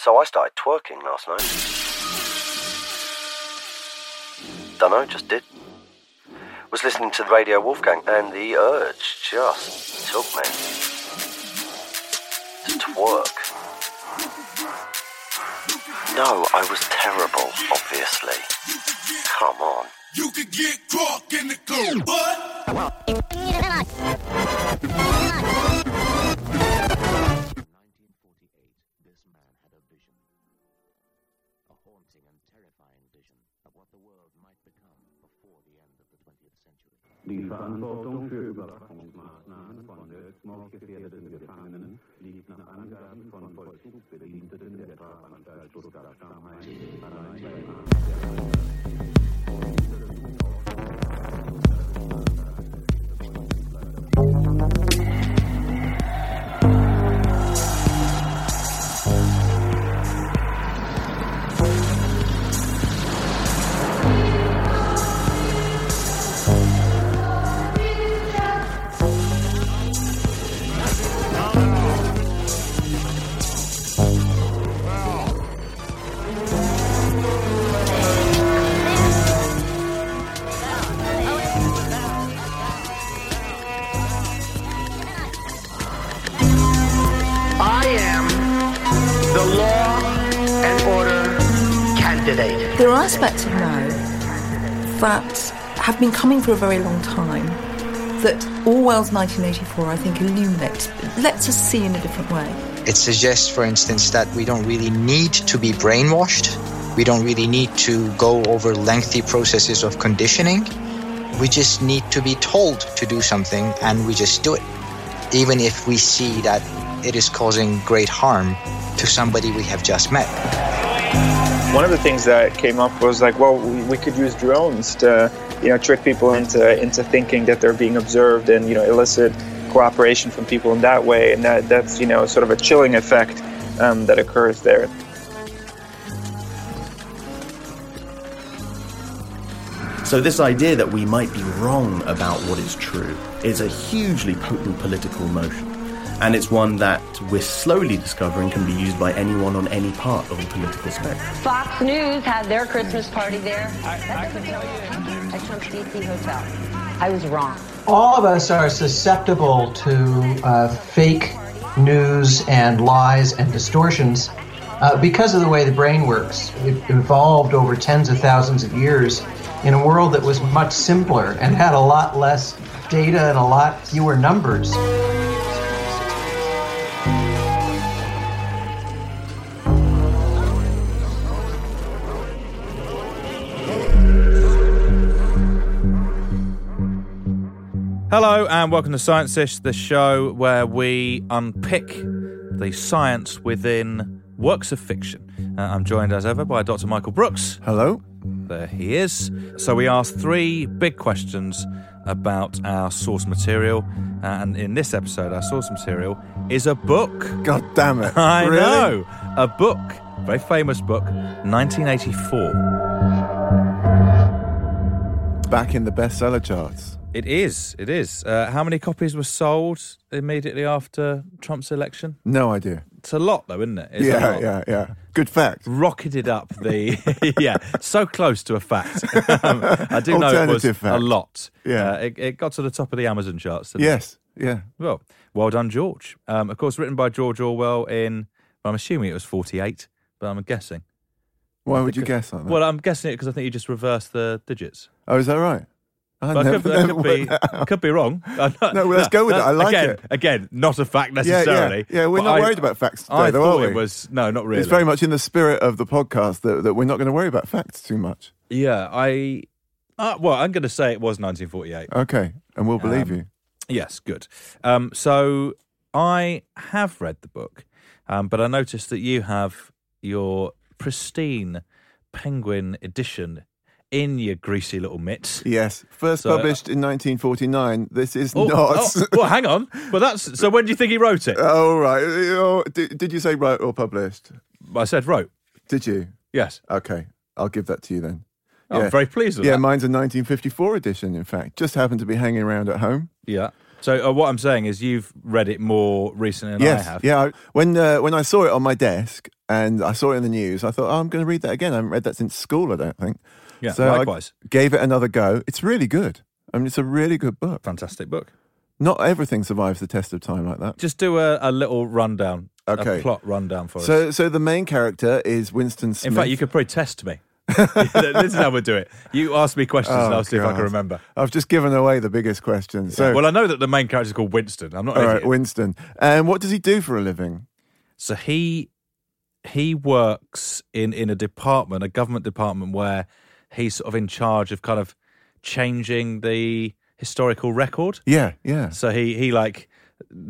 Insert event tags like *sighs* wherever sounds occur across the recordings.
So I started twerking last night. Dunno, just did. Was listening to the Radio Wolfgang and the urge just took me. To twerk. No, I was terrible, obviously. Come on. You could get caught in the cold, but Die Verantwortung für Überwachungsmaßnahmen von selbstmordgefährdeten Gefangenen liegt nach Angaben von Vollzugsbediensteten der Strafanstalt Stuttgart-Stammheim allein bei aspects of now that have been coming for a very long time that Orwell's 1984, I think, illuminates, lets us see in a different way. It suggests, for instance, that we don't really need to be brainwashed. We don't really need to go over lengthy processes of conditioning. We just need to be told to do something and we just do it. Even if we see that it is causing great harm to somebody we have just met. One of the things that came up was like, well, we, could use drones to, you know, trick people into into thinking that they're being observed and you know elicit cooperation from people in that way, and that that's you know sort of a chilling effect um, that occurs there. So, this idea that we might be wrong about what is true is a hugely potent political motion. And it's one that we're slowly discovering can be used by anyone on any part of the political spectrum. Fox News had their Christmas party there. That doesn't tell you at Trump's DC hotel. I was wrong. all of us are susceptible to uh, fake news and lies and distortions uh, because of the way the brain works. It evolved over tens of thousands of years in a world that was much simpler and had a lot less data and a lot fewer numbers. Hello and welcome to Science Ish, the show where we unpick the science within works of fiction. Uh, I'm joined as ever by Dr. Michael Brooks. Hello. There he is. So we asked three big questions about our source material, uh, and in this episode, our source material is a book. God damn it! I Really? know a book, very famous book, 1984. Back in the bestseller charts. It is. It is. Uh, how many copies were sold immediately after Trump's election? No idea. It's a lot, though, isn't it? It's yeah, yeah, yeah. Good fact. Rocketed up the *laughs* yeah, so close to a fact. *laughs* Um, I do know it was fact. a lot. Yeah. uh, it, it got to the top of the Amazon charts. didn't it? Yes, yeah. Well, well done, George. Um, of course, written by George Orwell in. Well, I'm assuming it was 48, but I'm guessing. Why would you guess like that? Well, I'm guessing it because I think you just reversed the digits. oh, is that right? I I never- could, never could be, out. could be wrong. *laughs* No, well, let's go with it. I like again, it. Again, not a fact necessarily. yeah, yeah. We're not I- worried about facts today, I though, thought it was no, not really. It's very much in the spirit of the podcast that, that we're not going to worry about facts too much. Yeah, I. Uh, well, I'm going to say it was 1948. Okay, and we'll believe Um, you. Yes, good. Um, so I have read the book, Um, but I noticed that you have your pristine Penguin edition in your greasy little mitts. Yes, first So- published in 1949. This is Oh, not. oh, *laughs* well, hang on. But that's so. When do you think he wrote it? Oh, right. Oh, did, did you say wrote or published? I said wrote. Did you? Yes. Okay, I'll give that to you then. Oh, I'm very pleased with yeah, that. mine's a 1954 edition, in fact. Just happened to be hanging around at home. Yeah. So uh, what I'm saying is you've read it more recently than yes, I have. yeah. When uh, when I saw it on my desk and I saw it in the news, I thought, oh, I'm going to read that again. I haven't read that since school, I don't think. Yeah, so I gave it another go. It's really good. I mean, it's a really good book. Fantastic book. Not everything survives the test of time like that. Just do a, a little rundown, Okay. a plot rundown for us. So, so the main character is Winston Smith. In fact, you could probably test me. *laughs* this is how we do it. You ask me questions, and Oh, I'll see if I can remember. I've just given away the biggest question. So, well, I know that the main character is called Winston. I'm not. all right. Winston. And what does he do for a living? So he he works in in a department, a government department, where he's sort of in charge of kind of changing the historical record. Yeah, yeah. So he he like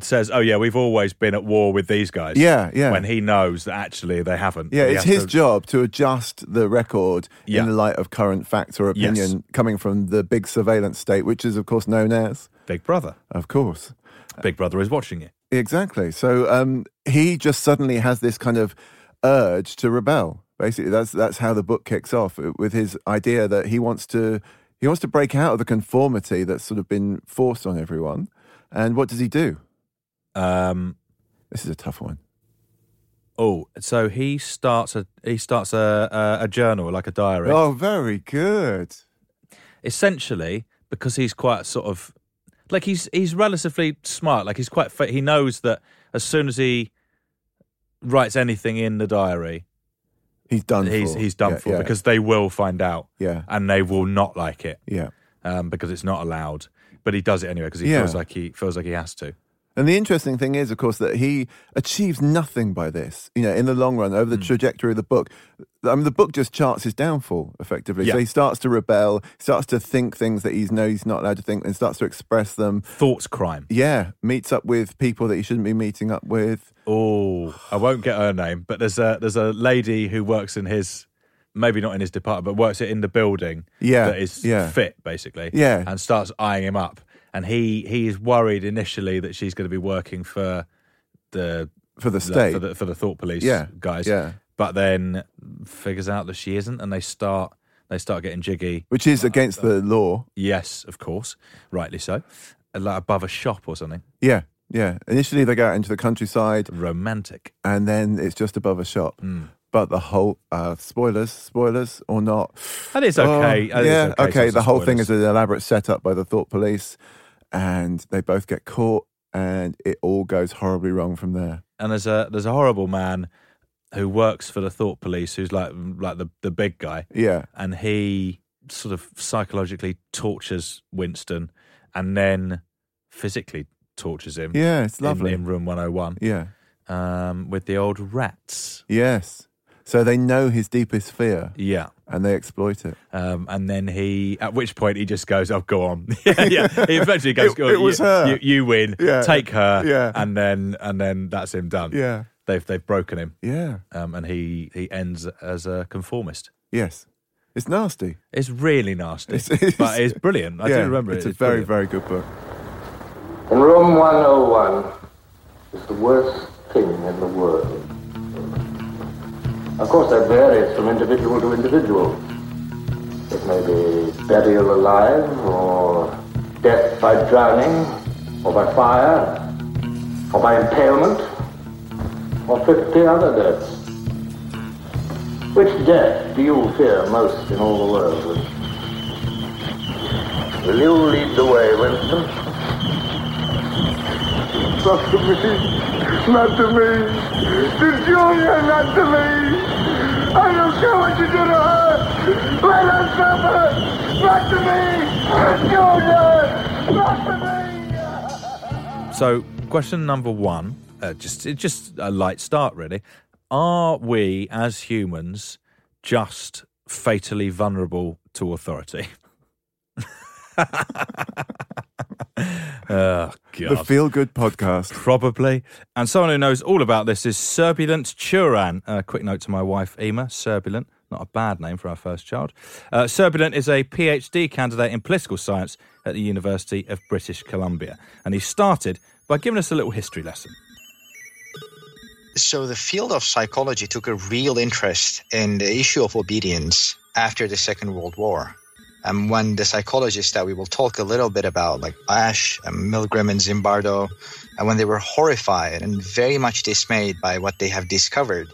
says, "Oh yeah, we've always been at war with these guys." Yeah, yeah. When he knows that actually they haven't. Yeah, He it's his to- job to adjust the record Yeah. in the light of current facts or Yes. opinion coming from the big surveillance state, which is, of course, known as Big Brother. Of course. Big Brother is watching you. Exactly. So um, he just suddenly has this kind of urge to rebel. Basically, that's that's how the book kicks off uh, with his idea that he wants to he wants to break out of the conformity that's sort of been forced on everyone. And what does he do? Um, this is a tough one. Oh, so he starts a he starts a a, a journal like a diary. Oh, very good. essentially because he's quite sort of like he's he's relatively smart like he's quite he knows that as soon as he writes anything in the diary He's done he's for. he's done Yeah, for yeah. because they will find out Yeah. and they will not like it Yeah. um, because it's not allowed but he does it anyway because he feels like he feels like he has to And the interesting thing is, of course, that he achieves nothing by this. You know, in the long run, over the Hmm. trajectory of the book, I mean, the book just charts his downfall effectively. Yeah. So he starts to rebel, starts to think things that he's knows he's not allowed to think, and starts to express them. thoughts crime Yeah, meets up with people that he shouldn't be meeting up with. oh i won't get her name but there's a there's a lady who works in his maybe not in his department but works it in the building Yeah, that is yeah. fit basically Yeah. and starts eyeing him up and he he is worried initially that she's going to be working for the For the state. for the, for the thought police Yeah, guys yeah. but then figures out that she isn't and they start they start getting jiggy Which is against the law. yes of course rightly so like above a shop or something Yeah, yeah. Initially, they go out into the countryside, romantic and then it's just above a shop. Hmm. But the whole uh, spoilers, spoilers or not? And it's Oh, okay. And it's yeah, okay, okay. so The whole thing is an elaborate setup by the thought police, and they both get caught, and it all goes horribly wrong from there. and there's a there's a horrible man who works for the thought police who's like like the the big guy Yeah, and he sort of psychologically tortures Winston and then physically tortures him yeah. It's in- lovely. in, room 101 yeah, um, with the old rats yes. So they know his deepest fear, yeah and they exploit it. um, and then he, at which point he just goes, "Oh, go on." *laughs* yeah, yeah. He eventually goes, *laughs* It- "Go, it was you, her. You, you win. Yeah. Take her." Yeah. and then and then that's him done. Yeah, they've they've broken him. yeah, um, and he he ends as a conformist. yes. It's nasty. It's really nasty, It's- it's- but it's brilliant. I yeah, do remember it's it. a very, brilliant. very good book. In room 101 is the worst thing in the world. Of course, that varies from individual to individual. It may be burial alive, or death by drowning, or by fire, or by impalement, or 50 other deaths. Which death do you fear most in all the world? Will you lead the way, Winston? To me. Not to me. To Julia, not to me. I don't care what you do to her. Let her suffer. Not to me. To Julia. Not to me. So, question number one, uh, just just a light start, really. Are we as humans just fatally vulnerable to authority? *laughs* Oh, God. The Feel Good Podcast. Probably. And someone who knows all about this is Serbulant Turan. A quick note to my wife, Ema. Serbulant, not a bad name for our first child. Uh, Serbulant is a PhD candidate in political science at the University of British Columbia. And he started by giving us a little history lesson. So, the field of psychology took a real interest in the issue of obedience after the Second World War. And when the psychologists that we will talk a little bit about, like Asch and Milgram and Zimbardo, and when they were horrified and very much dismayed by what they have discovered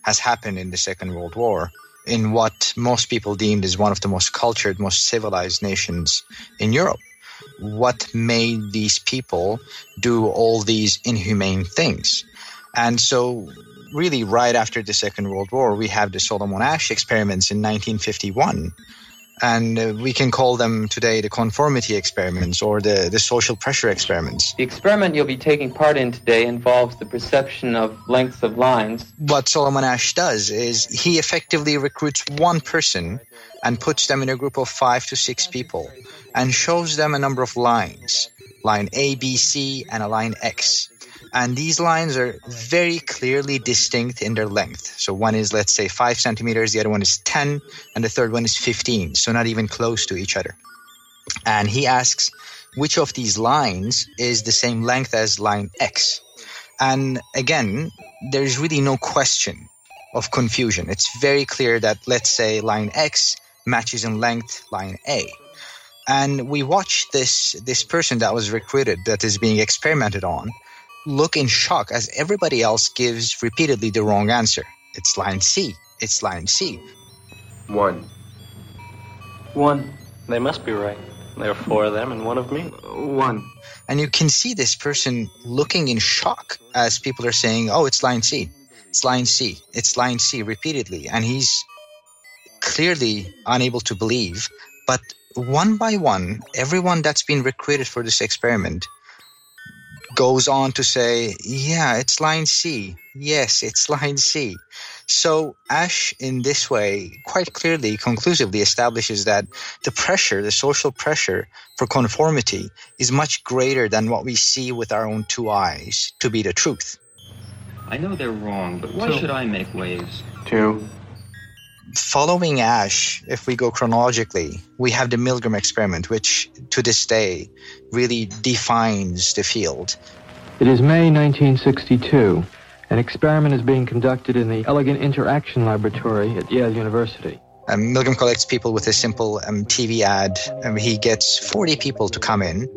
has happened in the Second World War, in what most people deemed as one of the most cultured, most civilized nations in Europe. What made these people do all these inhumane things? And so, really, right after the Second World War, we have the Solomon Asch experiments in 1951 and uh, we can call them today the conformity experiments or the, the social pressure experiments. The experiment you'll be taking part in today involves the perception of lengths of lines. What Solomon Asch does is he effectively recruits one person and puts them in a group of five to six people and shows them a number of lines line A, B, C, and a line X and these lines are very clearly distinct in their length. So one is, let's say, five centimeters, the other one is 10, and the third one is 15, so not even close to each other. And he asks, which of these lines is the same length as line X? And again, there's really no question of confusion. It's very clear that, let's say, line X matches in length line A. And we watch this, this person that was recruited, that is being experimented on, look in shock as everybody else gives repeatedly the wrong answer. It's line C. It's line C. One. One. They must be right. There are four of them and one of me. One. And you can see this person looking in shock as people are saying, oh, it's line C. It's line C. It's line C repeatedly. And he's clearly unable to believe. But one by one, everyone that's been recruited for this experiment goes on to say, yeah, it's line C. Yes, it's line C. So Asch, in this way, quite clearly, conclusively establishes that the pressure, the social pressure for conformity, is much greater than what we see with our own two eyes to be the truth. I know they're wrong, but why Two. should I make waves? Two. Following Asch, if we go chronologically, we have the Milgram experiment, which to this day really defines the field. It is May 1962. An experiment is being conducted in the Elegant Interaction Laboratory at Yale University. Um, Milgram collects people with a simple um, TV ad. Um, he gets 40 people to come in.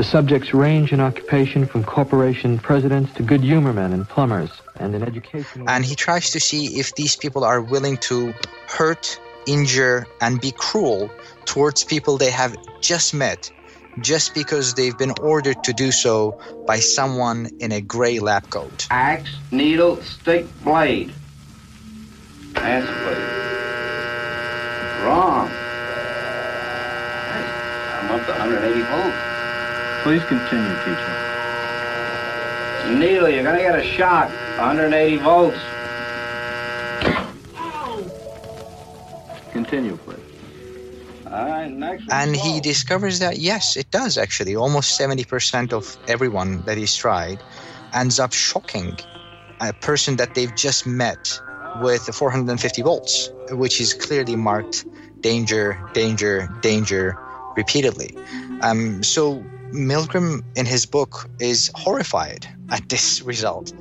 The subjects range in occupation from corporation presidents to good humor men and plumbers, and in education. And he tries to see if these people are willing to hurt, injure, and be cruel towards people they have just met just because they've been ordered to do so by someone in a gray lab coat. Axe, needle, stick, blade. Answer, please. Wrong. Hey, I'm up to 180 volts. Please continue, teacher. Needle, you're gonna get a shock. 180 volts. Continue, please. All right, next one. And he discovers that yes, it does actually. Almost 70% of everyone that he's tried ends up shocking a person that they've just met with 450 volts, which is clearly marked danger, danger, danger repeatedly. Um, so Milgram, in his book, is horrified at this result.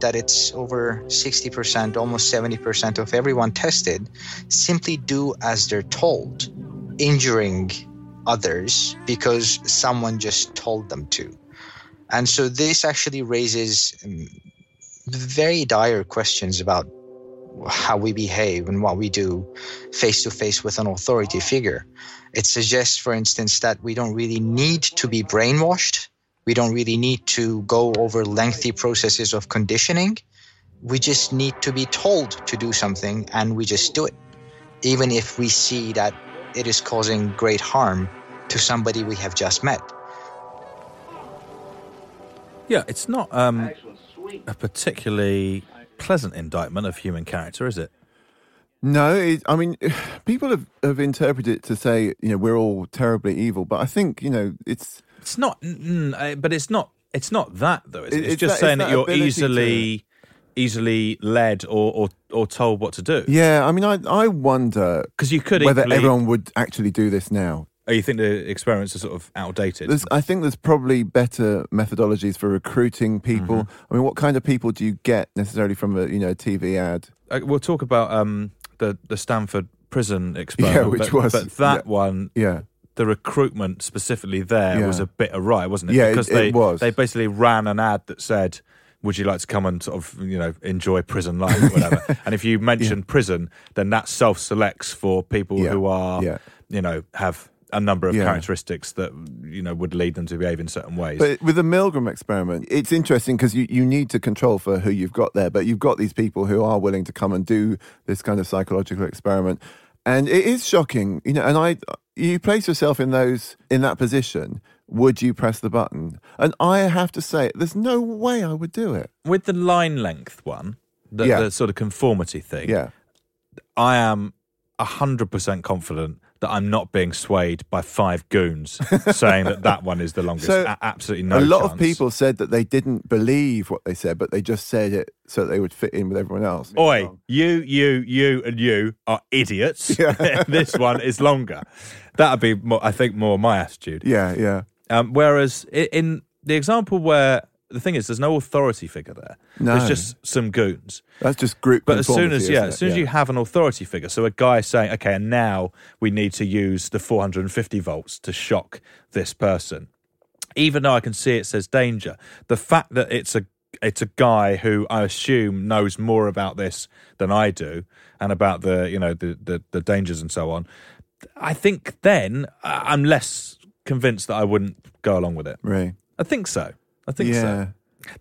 That it's over 60%, almost 70% of everyone tested simply do as they're told, injuring others because someone just told them to. And so this actually raises um, very dire questions about how we behave and what we do face to face with an authority figure. It suggests, for instance, that we don't really need to be brainwashed. We don't really need to go over lengthy processes of conditioning. We just need to be told to do something and we just do it, even if we see that it is causing great harm to somebody we have just met. Yeah, it's not um, a particularly pleasant indictment of human character, is it? No, it, I mean, *sighs* people have, have interpreted it to say, you know, we're all terribly evil, but I think, you know, it's. It's not, mm, but it's not. It's not that though. Is it? It- It's, it's just that- saying it's that, that you're easily, easily led or, or or told what to do. Yeah, I mean, I I wonder because you could whether equally- everyone would actually do this now. Oh, you think the experiments are sort of outdated? There's, I think there's probably better methodologies for recruiting people. Mm-hmm. I mean, what kind of people do you get necessarily from a you know TV ad? Uh, we'll talk about um, the the Stanford prison *laughs* experiment. Yeah, which but, was- but that yeah. one, Yeah. the recruitment specifically there Yeah. was a bit awry, wasn't it? Yeah, because it they was. they basically ran an ad that said. Would you like to come and sort of, you know, enjoy prison life or whatever? *laughs* and if you mention prison, then that self-selects for people Yeah, who are, yeah. you know, have a number of Yeah. characteristics that you know would lead them to behave in certain ways. But with the Milgram experiment, it's interesting because you, you need to control for who you've got there, but you've got these people who are willing to come and do this kind of psychological experiment. And it is shocking, you know, and I you place yourself in those in that position, would you press the button? And I have to say, there's no way I would do it. with the line length one, the, Yeah. the sort of conformity thing, Yeah. I am hundred percent confident that I'm not being swayed by five goons saying that that one is the longest. So, A- absolutely no. a lot chance. of people said that they didn't believe what they said, but they just said it so that they would fit in with everyone else. Oi, you, you, you, and you are idiots. *laughs* *laughs* this one is longer. That'd be, more, I think, more my attitude. Yeah, yeah. Um, whereas i- in the example where the thing is, there's no authority figure there. No. There's just some goons. That's just group But as soon as yeah, as soon as Yeah. you have an authority figure, so a guy saying, okay, and now we need to use the 450 volts to shock this person, even though I can see it says danger, the fact that it's a it's a guy who I assume knows more about this than I do, and about the you know the the, the dangers and so on. I think then I'm less convinced that I wouldn't go along with it. Right. I think so. I think Yeah. so.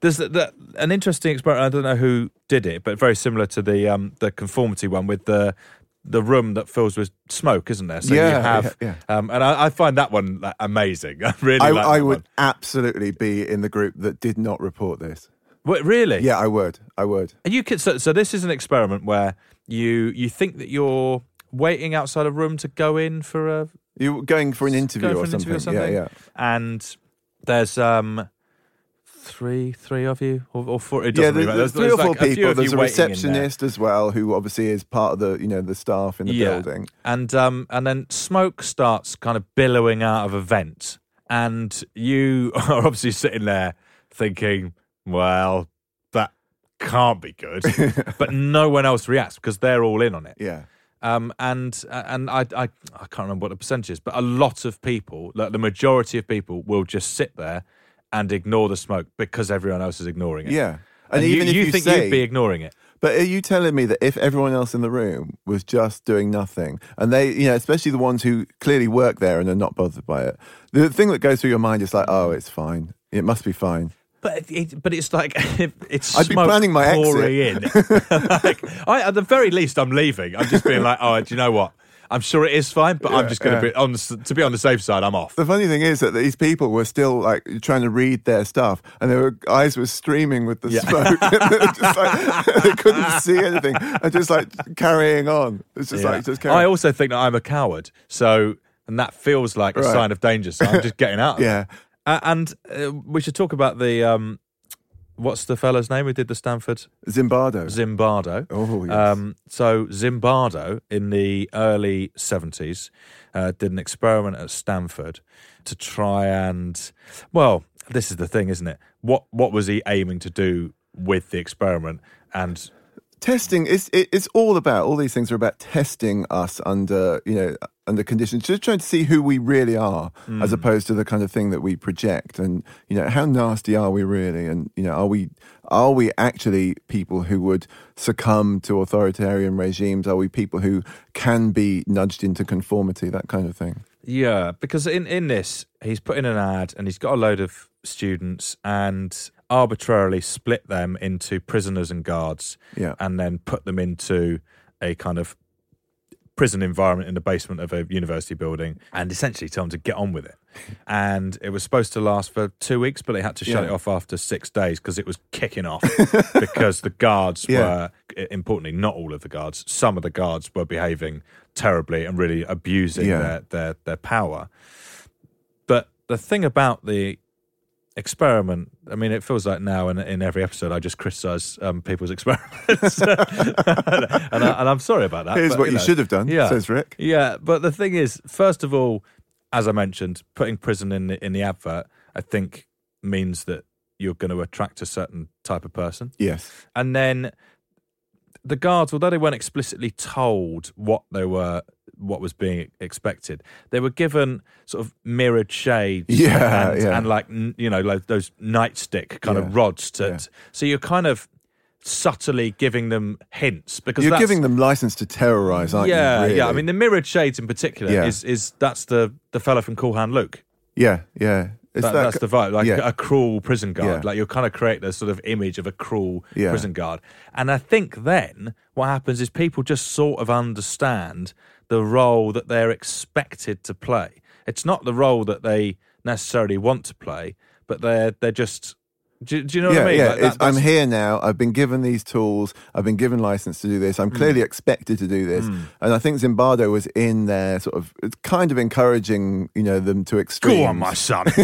There's the, the, an interesting experiment. I don't know who did it, but very similar to the um, the conformity one with the the room that fills with smoke, isn't there? So Yeah, you have, yeah, Um, and I, I find that one like, amazing. *laughs* I really I, like I would one. absolutely be in the group that did not report this. What, really? Yeah, I would. I would. And you could. So, so this is an experiment where you you think that you're waiting outside a room to go in for a you're going for an interview, for or, an something. interview or something. Yeah, yeah. And there's um three three of you or, or four. It Yeah, doesn't really there's, there's three or four like people. of There's a in there. receptionist as well, who obviously is part of the you know the staff in the Yeah. building. and um and then smoke starts kind of billowing out of a vent, and you *laughs* are obviously sitting there thinking, well, that can't be good, *laughs* but no one else reacts because they're all in on it. Yeah. Um, and and I, I I can't remember what the percentage is, but a lot of people, like the majority of people, will just sit there and ignore the smoke because everyone else is ignoring it. Yeah. and, And you, even if you you think say- you'd be ignoring it. But are you telling me that if everyone else in the room was just doing nothing, and they, you know, especially the ones who clearly work there and are not bothered by it, the thing that goes through your mind is like, oh, it's fine. It must be fine. But it, but it's like *laughs* it's I'd be planning my pouring exit. in. *laughs* like, I, at the very least, I'm leaving. I'm just being like, oh, do you know what? I'm sure it is fine, but I'm just going to yeah. be on the, to be on the safe side. I'm off. The funny thing is that these people were still like trying to read their stuff, and their eyes were streaming with the Yeah. smoke. *laughs* They just like, *laughs* they couldn't see anything, and just like carrying on. It's just Yeah. like just carrying. I also think that I'm a coward, so and that feels like a sign of danger. So I'm just getting out. Of *laughs* Yeah. it. Uh, and uh, we should talk about the um, what's the fellow's name who did the Stanford Zimbardo. Zimbardo. Oh, yes. Um, so Zimbardo in the early seventies uh, did an experiment at Stanford to try and well, this is the thing, isn't it? What what was he aiming to do with the experiment? And testing is it, it's all about all these things are about testing us under you know under conditions just trying to see who we really are as Mm. opposed to the kind of thing that we project. And you know how nasty are we really? And you know are we are we actually people who would succumb to authoritarian regimes? Are we people who can be nudged into conformity? That kind of thing. Yeah, because in, in this, he's put in an ad and he's got a load of students and arbitrarily split them into prisoners and guards Yeah. and then put them into a kind of prison environment in the basement of a university building and essentially tell them to get on with it. And it was supposed to last for two weeks, but they had to shut Yeah. it off after six days because it was kicking off *laughs* because the guards Yeah. were importantly, not all of the guards. Some of the guards were behaving terribly and really abusing Yeah. their, their their power. But the thing about the experiment, I mean, it feels like now in, in every episode I just criticise um, people's *laughs* experiments, *laughs* and, I, and I'm sorry about that. Here's but, what you know, should have done, yeah, says Rick. Yeah, but the thing is, first of all, as I mentioned, putting prison in the, in the advert, I think means that you're going to attract a certain type of person. Yes. And then the guards, although they weren't explicitly told what they were, what was being expected, they were given sort of mirrored shades, Yeah, and, yeah. and like you know, like those nightstick kind Yeah, of rods to. So you're kind of subtly giving them hints because You're giving them license to terrorize, aren't yeah, you? really? yeah. I mean, the mirrored shades in particular Yeah. is is that's the the fella from Cool Hand Luke. yeah, yeah. That- that that's the vibe, like yeah. a cruel prison guard. Yeah. Like you're kind of create a sort of image of a cruel Yeah. prison guard. And I think then what happens is people just sort of understand the role that they're expected to play. It's not the role that they necessarily want to play, but they're they're just. Do, do you know yeah, what I mean? Yeah, Like that- I'm here now. I've been given these tools. I've been given license to do this. I'm clearly expected to do this. Mm. And I think Zimbardo was in there, sort of, it's kind of encouraging, you know, them to extremes. Go on, my son. *laughs*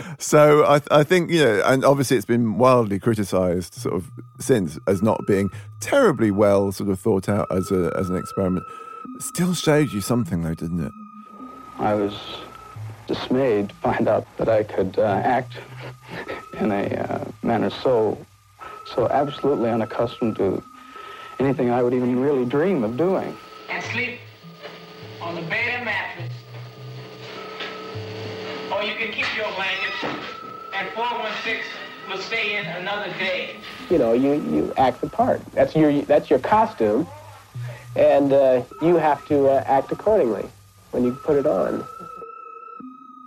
*laughs* so I, I think you know, and obviously it's been wildly criticised, sort of since as not being terribly well sort of thought out as a as an experiment. Still showed you something though, didn't it? I was dismayed to find out that I could uh, act in a uh, manner so, so absolutely unaccustomed to anything I would even really dream of doing. and sleep on the bed and mattress. Or you can keep your blanket and 416 will stay in another day. you know, you, you act the part. That's your that's your costume, and uh, you have to uh, act accordingly when you put it on.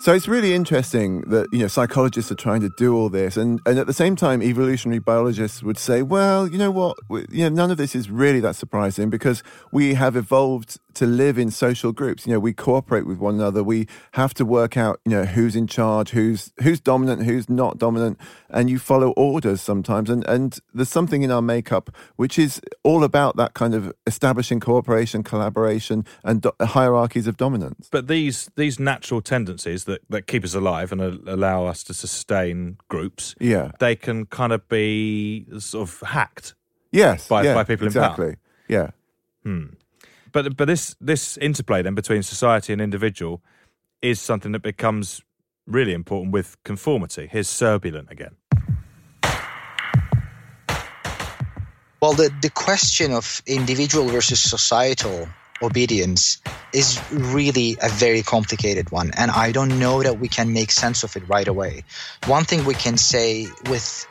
So it's really interesting that you know psychologists are trying to do all this, and, and at the same time, evolutionary biologists would say, well, you know what, we, you know, none of this is really that surprising because we have evolved to live in social groups. You know, we cooperate with one another. We have to work out, you know, who's in charge, who's who's dominant, who's not dominant, and you follow orders sometimes. And and there's something in our makeup which is all about that kind of establishing cooperation, collaboration, and do- hierarchies of dominance. But these these natural tendencies that, that keep us alive and a- allow us to sustain groups, Yeah. they can kind of be sort of hacked. Yes, by yeah, by people in exactly. Yeah. Hmm. But but this this interplay then between society and individual is something that becomes really important with conformity. Here's Serbulant again. Well, the, the question of individual versus societal obedience is really a very complicated one, and I don't know that we can make sense of it right away. One thing we can say with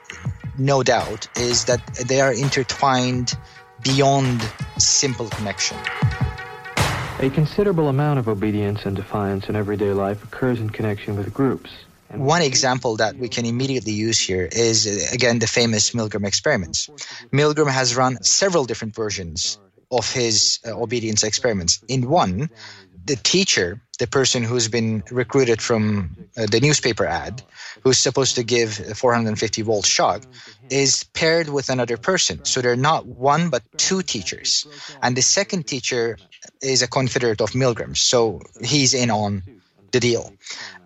no doubt is that they are intertwined beyond simple connection. A considerable amount of obedience and defiance in everyday life occurs in connection with groups. One example that we can immediately use here is, uh, again, the famous Milgram experiments. Milgram has run several different versions of his uh, obedience experiments. In one, the teacher, the person who's been recruited from uh, the newspaper ad, who's supposed to give a 450 volt shock, Mm-hmm. is paired with another person. So they're not one, but two teachers. And the second teacher is a confederate of Milgram's. So he's in on the deal.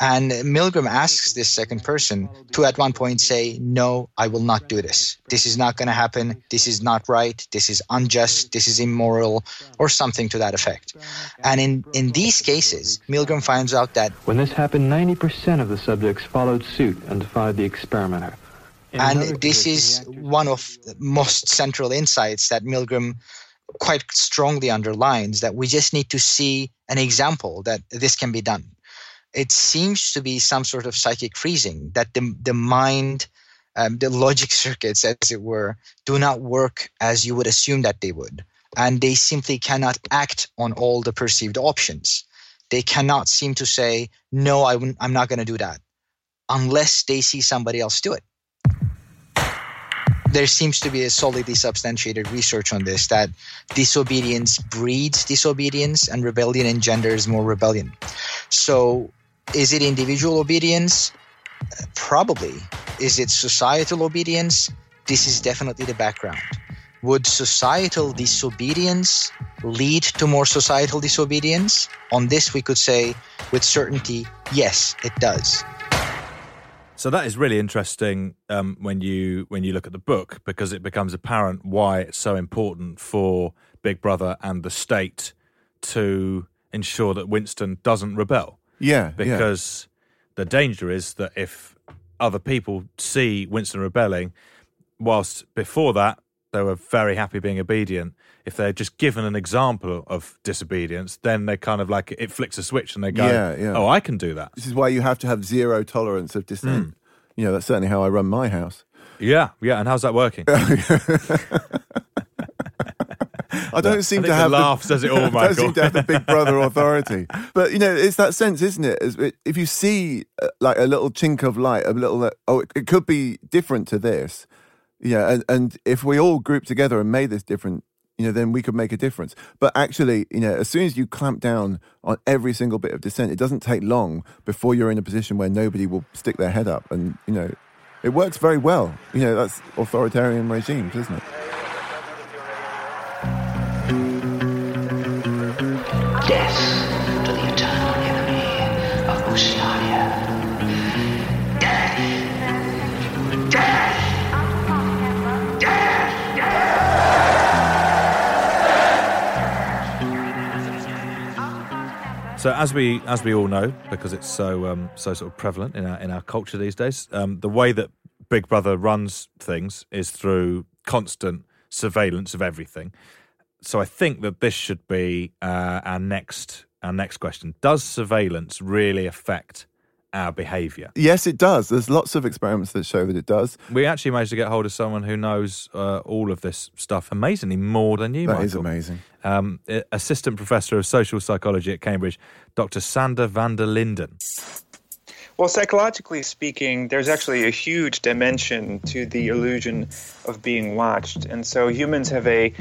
And Milgram asks this second person to at one point say, No, I will not do this. This is not going to happen. This is not right. This is unjust. This is immoral, or something to that effect. And in, in these cases, Milgram finds out that When this happened, 90% of the subjects followed suit and defied the experimenter. And this is one of the most central insights that Milgram quite strongly underlines that we just need to see an example that this can be done. It seems to be some sort of psychic freezing that the, the mind, um, the logic *laughs* circuits, as it were, do not work as you would assume that they would. And they simply cannot act on all the perceived options. They cannot seem to say, no, I wouldn't- I'm not going to do that, unless they see somebody else do it there seems to be a solidly substantiated research on this that disobedience breeds disobedience and rebellion engenders more rebellion. So, is it individual obedience? Probably. Is it societal obedience? This is definitely the background. would societal disobedience lead to more societal disobedience? On this, we could say with certainty, yes, it does. So that is really interesting um, when you when you look at the book because it becomes apparent why it's so important for Big Brother and the state to ensure that Winston doesn't rebel. Yeah, because the danger is that if other people see Winston rebelling, whilst before that they were very happy being obedient, if they're just given an example of disobedience, then they kind of like it flicks a switch and they go, Yeah, yeah. "Oh, I can do that." This is why you have to have zero tolerance of dissent. You know, that's certainly how I run my house. Yeah, yeah. And how's that working? *laughs* I don't seem to the have laugh says it all, *laughs* I don't seem to have the big brother *laughs* authority. But you know, it's that sense, isn't it? It- If you see uh, like a little chink of light, a little uh, oh, it, it could be different to this. Yeah, and and if we all grouped together and made this different, you know, then we could make a difference. But actually, you know, as soon as you clamp down on every single bit of dissent, it doesn't take long before you're in a position where nobody will stick their head up, and you know, it works very well. You know, that's authoritarian regimes, isn't it? So as we as we all know, because it's so um, so sort of prevalent in our in our culture these days, um, the way that Big Brother runs things is through constant surveillance of everything. So I think that this should be uh, our next our next question: Does surveillance really affect our behaviour? Yes, it does. There's lots of experiments that show that it does. We actually managed to get hold of someone who knows uh, all of this stuff amazingly more than you. That is Michael. amazing. Um, assistant professor of social psychology at Cambridge, Dr. Sander van der Linden. Well, psychologically speaking, there's actually a huge dimension to the illusion of being watched. And so humans have a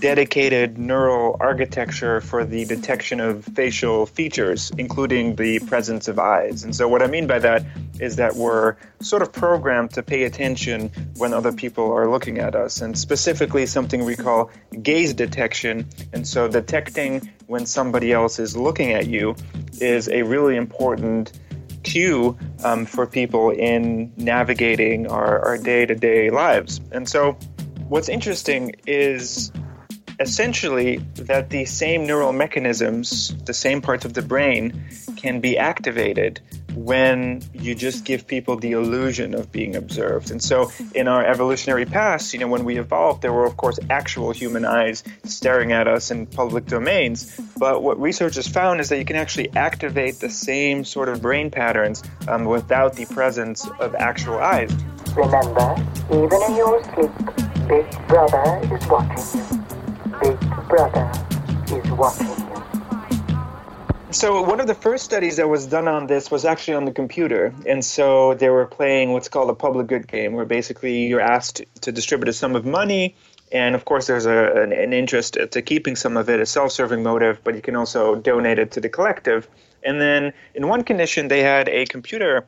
dedicated neural architecture for the detection of facial features, including the presence of eyes. And so, what I mean by that is that we're sort of programmed to pay attention when other people are looking at us, and specifically something we call gaze detection. And so, detecting when somebody else is looking at you is a really important cue um, for people in navigating our, our day-to-day lives. And so what's interesting is essentially that the same neural mechanisms, the same parts of the brain, can be activated when you just give people the illusion of being observed. And so in our evolutionary past, you know, when we evolved, there were of course actual human eyes staring at us in public domains. But what researchers found is that you can actually activate the same sort of brain patterns um, without the presence of actual eyes. Remember, even in your sleep, Big Brother is watching. Big Brother is watching. So one of the first studies that was done on this was actually on the computer, and so they were playing what's called a public good game, where basically you're asked to distribute a sum of money, and of course there's a, an, an interest to keeping some of it, a self-serving motive, but you can also donate it to the collective. And then in one condition, they had a computer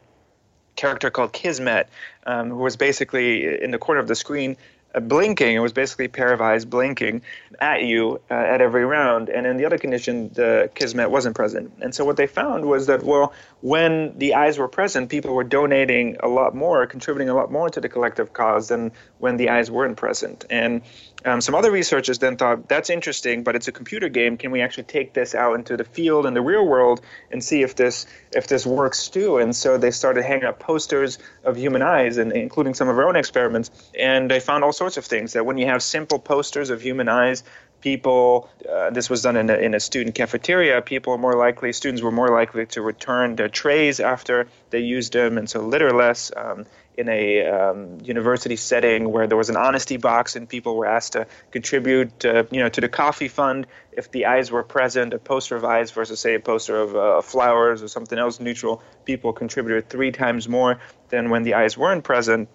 character called Kismet, um, who was basically in the corner of the screen blinking. It was basically a pair of eyes blinking at you uh, at every round. And in the other condition, the Kismet wasn't present. And so what they found was that, well, when the eyes were present, people were donating a lot more, contributing a lot more to the collective cause than when the eyes weren't present. And um, some other researchers then thought that's interesting, but it's a computer game. Can we actually take this out into the field and the real world and see if this if this works too? And so they started hanging up posters of human eyes, and including some of our own experiments. And they found all sorts of things that when you have simple posters of human eyes, people uh, this was done in a, in a student cafeteria people are more likely students were more likely to return their trays after they used them and so litter less um, in a um, university setting where there was an honesty box and people were asked to contribute uh, you know to the coffee fund if the eyes were present a poster of eyes versus say a poster of uh, flowers or something else neutral people contributed three times more than when the eyes weren't present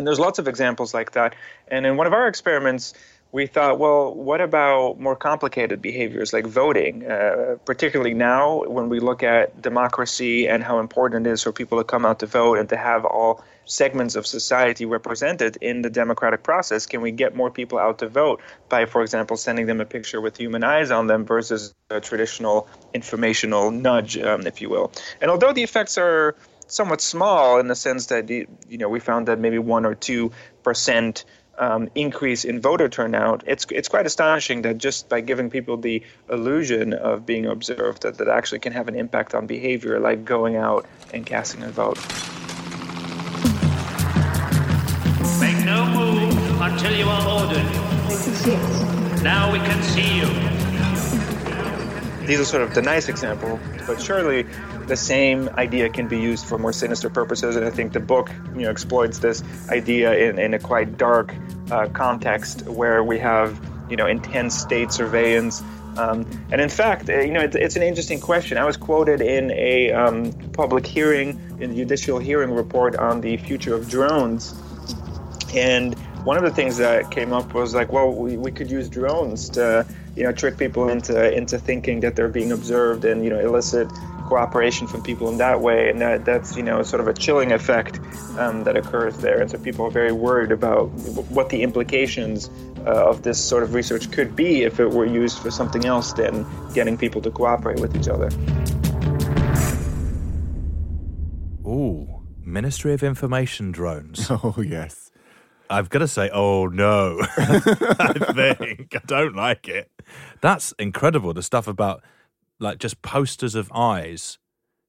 and there's lots of examples like that. And in one of our experiments, we thought, well, what about more complicated behaviors like voting? Uh, particularly now, when we look at democracy and how important it is for people to come out to vote and to have all segments of society represented in the democratic process, can we get more people out to vote by, for example, sending them a picture with human eyes on them versus a traditional informational nudge, um, if you will? And although the effects are somewhat small in the sense that you know we found that maybe one or two percent um, increase in voter turnout, it's it's quite astonishing that just by giving people the illusion of being observed, that that actually can have an impact on behavior, like going out and casting a vote. Make no move until you are ordered. Now we can see you. These are sort of the nice example, but surely the same idea can be used for more sinister purposes. And I think the book, you know, exploits this idea in, in a quite dark uh, context where we have, you know, intense state surveillance. Um, and in fact, uh, you know, it, it's an interesting question. I was quoted in a um, public hearing, in the judicial hearing report on the future of drones, and one of the things that came up was like, well, we, we could use drones to, you know, trick people into into thinking that they're being observed and you know elicit cooperation from people in that way, and that that's you know sort of a chilling effect um, that occurs there, and so people are very worried about what the implications uh, of this sort of research could be if it were used for something else than getting people to cooperate with each other. Ooh, Ministry of Information drones. *laughs* Oh yes. I've got to say, oh no, *laughs* I think I don't like it. That's incredible. The stuff about like just posters of eyes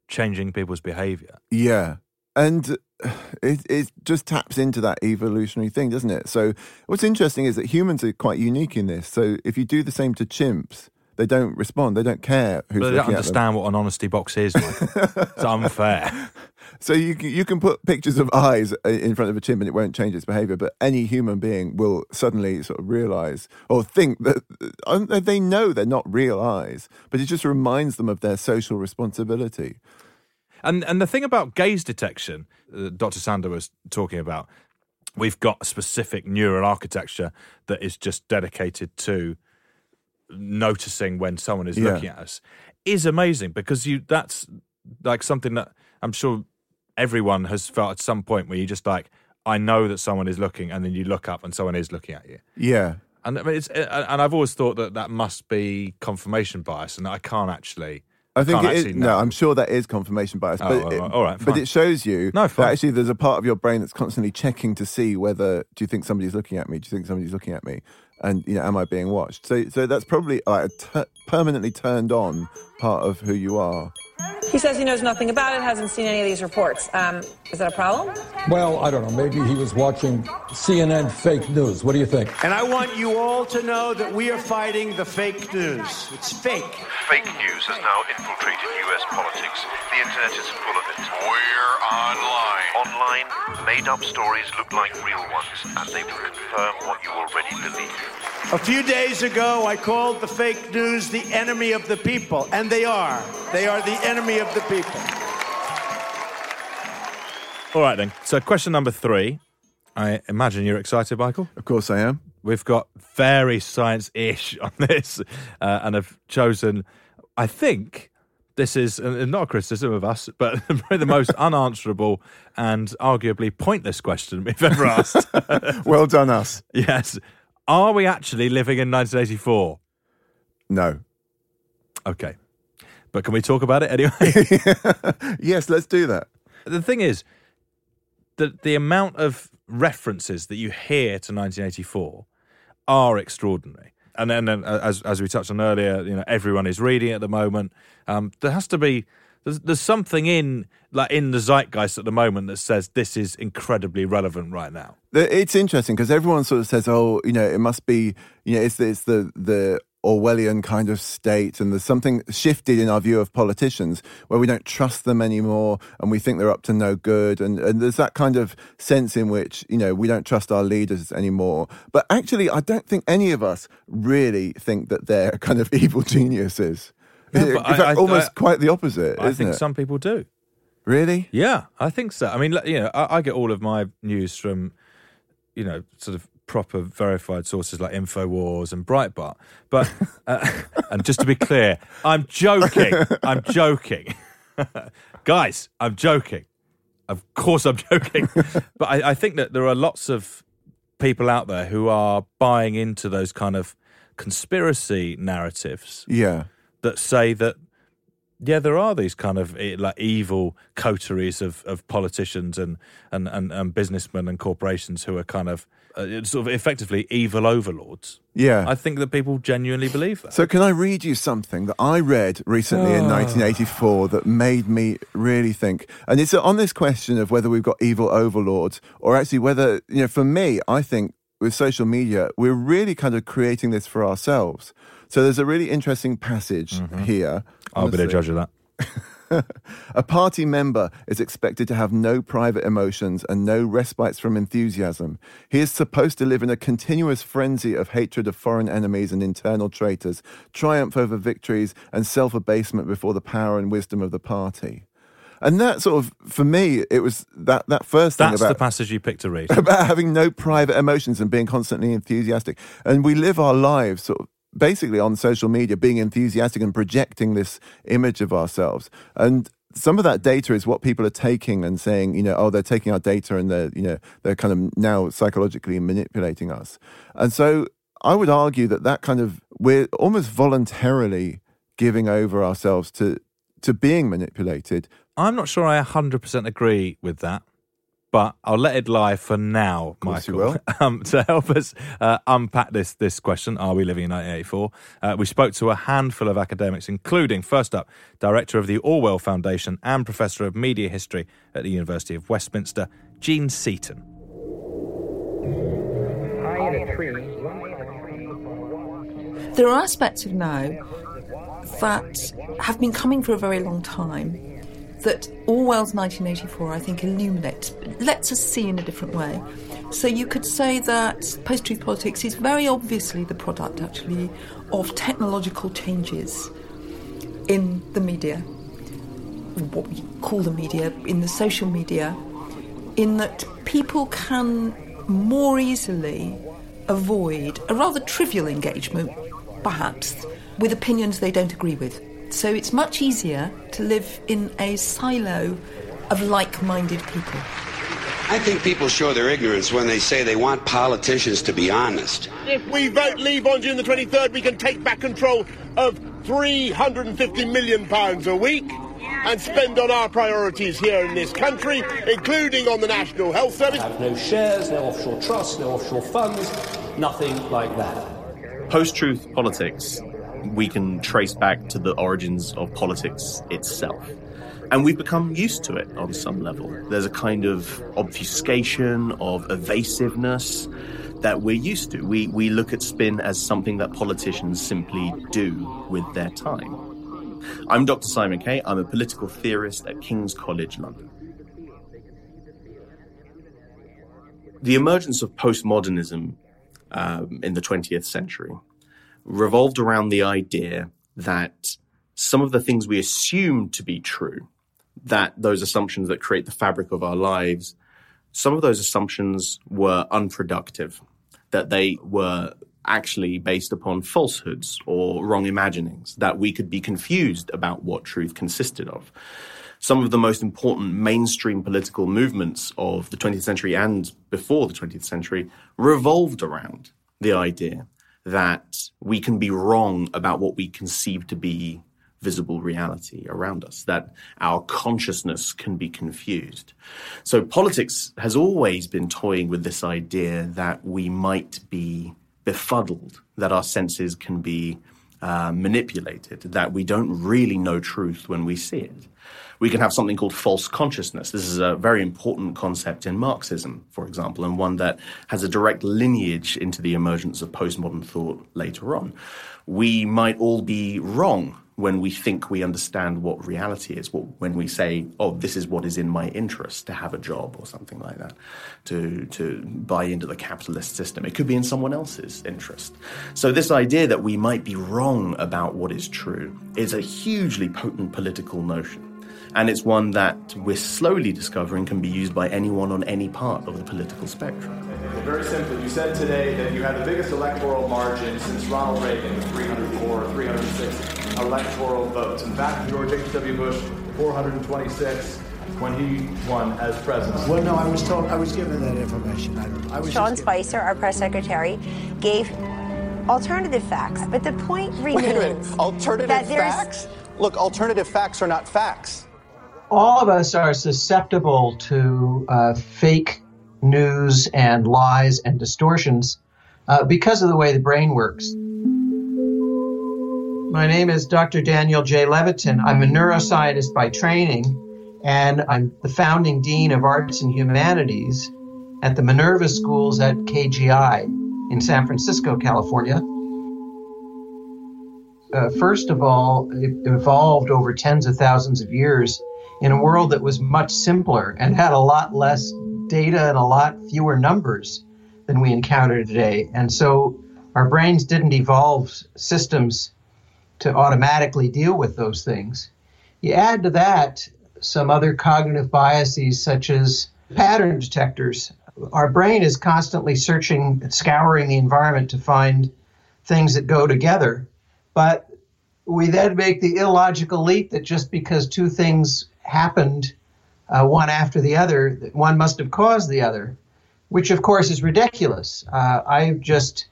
changing people's behavior. Yeah. And *sighs* it, it just taps into that evolutionary thing, doesn't it? So, what's interesting is that humans are quite unique in this. So, if you do the same to chimps, they don't respond. They don't care who's But they don't looking at them. understand what an honesty box is. *laughs* It's unfair. So you can, you can put pictures of eyes in front of a chimp and it won't change its behavior, but any human being will suddenly sort of realize or think that uh, they know they're not real eyes, but it just reminds them of their social responsibility. And and the thing about gaze detection, uh, Dr. Sander was talking about, we've got a specific neural architecture that is just dedicated to noticing when someone is Yeah. looking at us, is amazing because you that's like something that I'm sure everyone has felt at some point where you just like I know that someone is looking, and then you look up and someone is looking at you. Yeah. And I mean, it's uh, and I've always thought that that must be confirmation bias, and I can't actually. I think it is. No. I'm sure that is confirmation bias. Oh, but all it, right, all right, but it shows you No, that actually there's a part of your brain that's constantly checking to see whether do you think somebody's looking at me? Do you think somebody's looking at me? And you know, am I being watched? So, so that's probably like a t- permanently turned on part of who you are. He says he knows nothing about it, hasn't seen any of these reports. Um, is that a problem? Well, I don't know. Maybe he was watching CNN fake news. What do you think? And I want you all to know that we are fighting the fake news. It's fake. Fake news has now infiltrated US politics. The internet is full of it. We're online. Online, made up stories look like real ones, and they will confirm what you already believe. A few days ago, I called the fake news the enemy of the people, and they are. They are the enemy of the people. All right then. So question number three. I imagine you're excited, Michael. Of course, I am. We've got very science-ish *laughs* on this, uh, and I've chosen. I think this is not a criticism of us, but *laughs* the most *laughs* unanswerable and arguably pointless question we've ever asked. *laughs* well done, us. Yes. Are we actually living in 1984? No. Okay. But can we talk about it anyway? yes, let's do that. The thing is, the the amount of references that you hear to 1984 are extraordinary. And then, uh, as as we touched on earlier, you know, everyone is reading at the moment. Um, there has to be there's, there's something in like in the zeitgeist at the moment that says this is incredibly relevant right now. It's interesting because everyone sort of says, "Oh, you know, it must be, you know, it's it's the the Orwellian kind of state, and there's something shifted in our view of politicians where we don't trust them anymore, and we think they're up to no good, and and there's that kind of sense in which you know we don't trust our leaders anymore. But actually, I don't think any of us really think that they're kind of *laughs* evil geniuses. Yeah, in fact, I- I- almost I- quite the opposite. I think it? some people do. Really? Yeah, I think so. I mean, you know, I, I get all of my news from, you know, sort of proper verified sources like Infowars and Breitbart. But uh, *laughs* and just to be clear, I'm joking. I'm joking, *laughs* guys. I'm joking. Of course, I'm joking. *laughs* but I, I think that there are lots of people out there who are buying into those kind of conspiracy narratives Yeah. that say that yeah, there are these kind of eh, like evil coteries of, of politicians and, and, and, and businessmen and corporations who are kind of uh, sort of effectively evil overlords. Yeah. I think that people genuinely believe that. So, can I read you something that I read recently in Oh. 1984 that made me really think? And it's on this question of whether we've got evil overlords or actually whether, you know, for me, I think with social media, we're really kind of creating this for ourselves. So, there's a really interesting passage here. Mm-hmm. I'll be the judge of that. *laughs* A party member is expected to have no private emotions and no respites from enthusiasm. He is supposed to live in a continuous frenzy of hatred of foreign enemies and internal traitors, triumph over victories, and self abasement before the power and wisdom of the party. And that sort of, for me, it was that, that first thing That's about the passage you picked to read. *laughs* about having no private emotions and being constantly enthusiastic. And we live our lives sort of basically on social media, being enthusiastic and projecting this image of ourselves. And some of that data is what people are taking and saying, you know, oh, they're taking our data and they're, you know, they're kind of now psychologically manipulating us. And so I would argue that that kind of, we're almost voluntarily giving over ourselves to, to being manipulated. I'm not sure I 100% agree with that, but I'll let it lie for now, course you Michael. *laughs* Um, to help us uh, unpack this this question, are we living in 1984? Uh, we spoke to a handful of academics, including, first up, director of the Orwell Foundation and professor of media history at the University of Westminster, Jean Seaton. There are aspects of now that have been coming for a very long time that Orwell's 1984, I think, illuminates, lets us see in a different way. So you could say that post truth politics is very obviously the product, actually, of technological changes in the media, what we call the media, in the social media, in that people can more easily avoid a rather trivial engagement, perhaps, with opinions they don't agree with. So it's much easier to live in a silo of like minded people. I think people show their ignorance when they say they want politicians to be honest. If we vote Leave on June the 23rd, we can take back control of 350 million pounds a week and spend on our priorities here in this country, including on the National Health Service. Have no shares, no offshore trusts, no offshore funds, nothing like that. Post truth politics, we can trace back to the origins of politics itself. And we've become used to it on some level. There's a kind of obfuscation, of evasiveness that we're used to. We, we look at spin as something that politicians simply do with their time. I'm Dr. Simon Kaye. I'm a political theorist at King's College London. The emergence of postmodernism um, in the 20th century revolved around the idea that some of the things we assume to be true, that those assumptions that create the fabric of our lives, some of those assumptions were unproductive, that they were actually based upon falsehoods or wrong imaginings, that we could be confused about what truth consisted of. Some of the most important mainstream political movements of the 20th century and before the 20th century revolved around the idea that we can be wrong about what we conceive to be visible reality around us, that our consciousness can be confused. So politics has always been toying with this idea that we might be befuddled, that our senses can be uh, manipulated, that we don't really know truth when we see it. We can have something called false consciousness. This is a very important concept in Marxism, for example, and one that has a direct lineage into the emergence of postmodern thought later on. We might all be wrong when we think we understand what reality is, when we say, oh, this is what is in my interest to have a job or something like that, to, to buy into the capitalist system. It could be in someone else's interest. So, this idea that we might be wrong about what is true is a hugely potent political notion. And it's one that we're slowly discovering can be used by anyone on any part of the political spectrum. very simply, you said today that you had the biggest electoral margin since Ronald Reagan, with 304 or 306 electoral votes. In fact, George H.W. Bush, 426 when he won as president. Well, no, I was told, I was given that information. I, I was Sean just Spicer, our press secretary, gave alternative facts, but the point remains Wait a minute. remains Alternative that facts? Look, alternative facts are not facts. All of us are susceptible to uh, fake news and lies and distortions uh, because of the way the brain works. My name is Dr. Daniel J. Levitin. I'm a neuroscientist by training, and I'm the founding dean of arts and humanities at the Minerva Schools at KGI in San Francisco, California. Uh, first of all, it evolved over tens of thousands of years in a world that was much simpler and had a lot less data and a lot fewer numbers than we encounter today. And so our brains didn't evolve systems to automatically deal with those things. You add to that some other cognitive biases, such as pattern detectors. Our brain is constantly searching, scouring the environment to find things that go together. But we then make the illogical leap that just because two things happened uh, one after the other, one must have caused the other, which of course is ridiculous. Uh, I just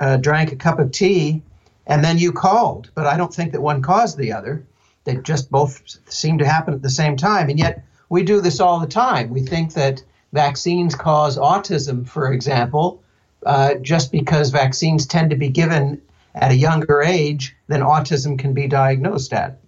uh, drank a cup of tea and then you called, but I don't think that one caused the other. They just both seem to happen at the same time. And yet we do this all the time. We think that vaccines cause autism, for example, uh, just because vaccines tend to be given at a younger age than autism can be diagnosed at.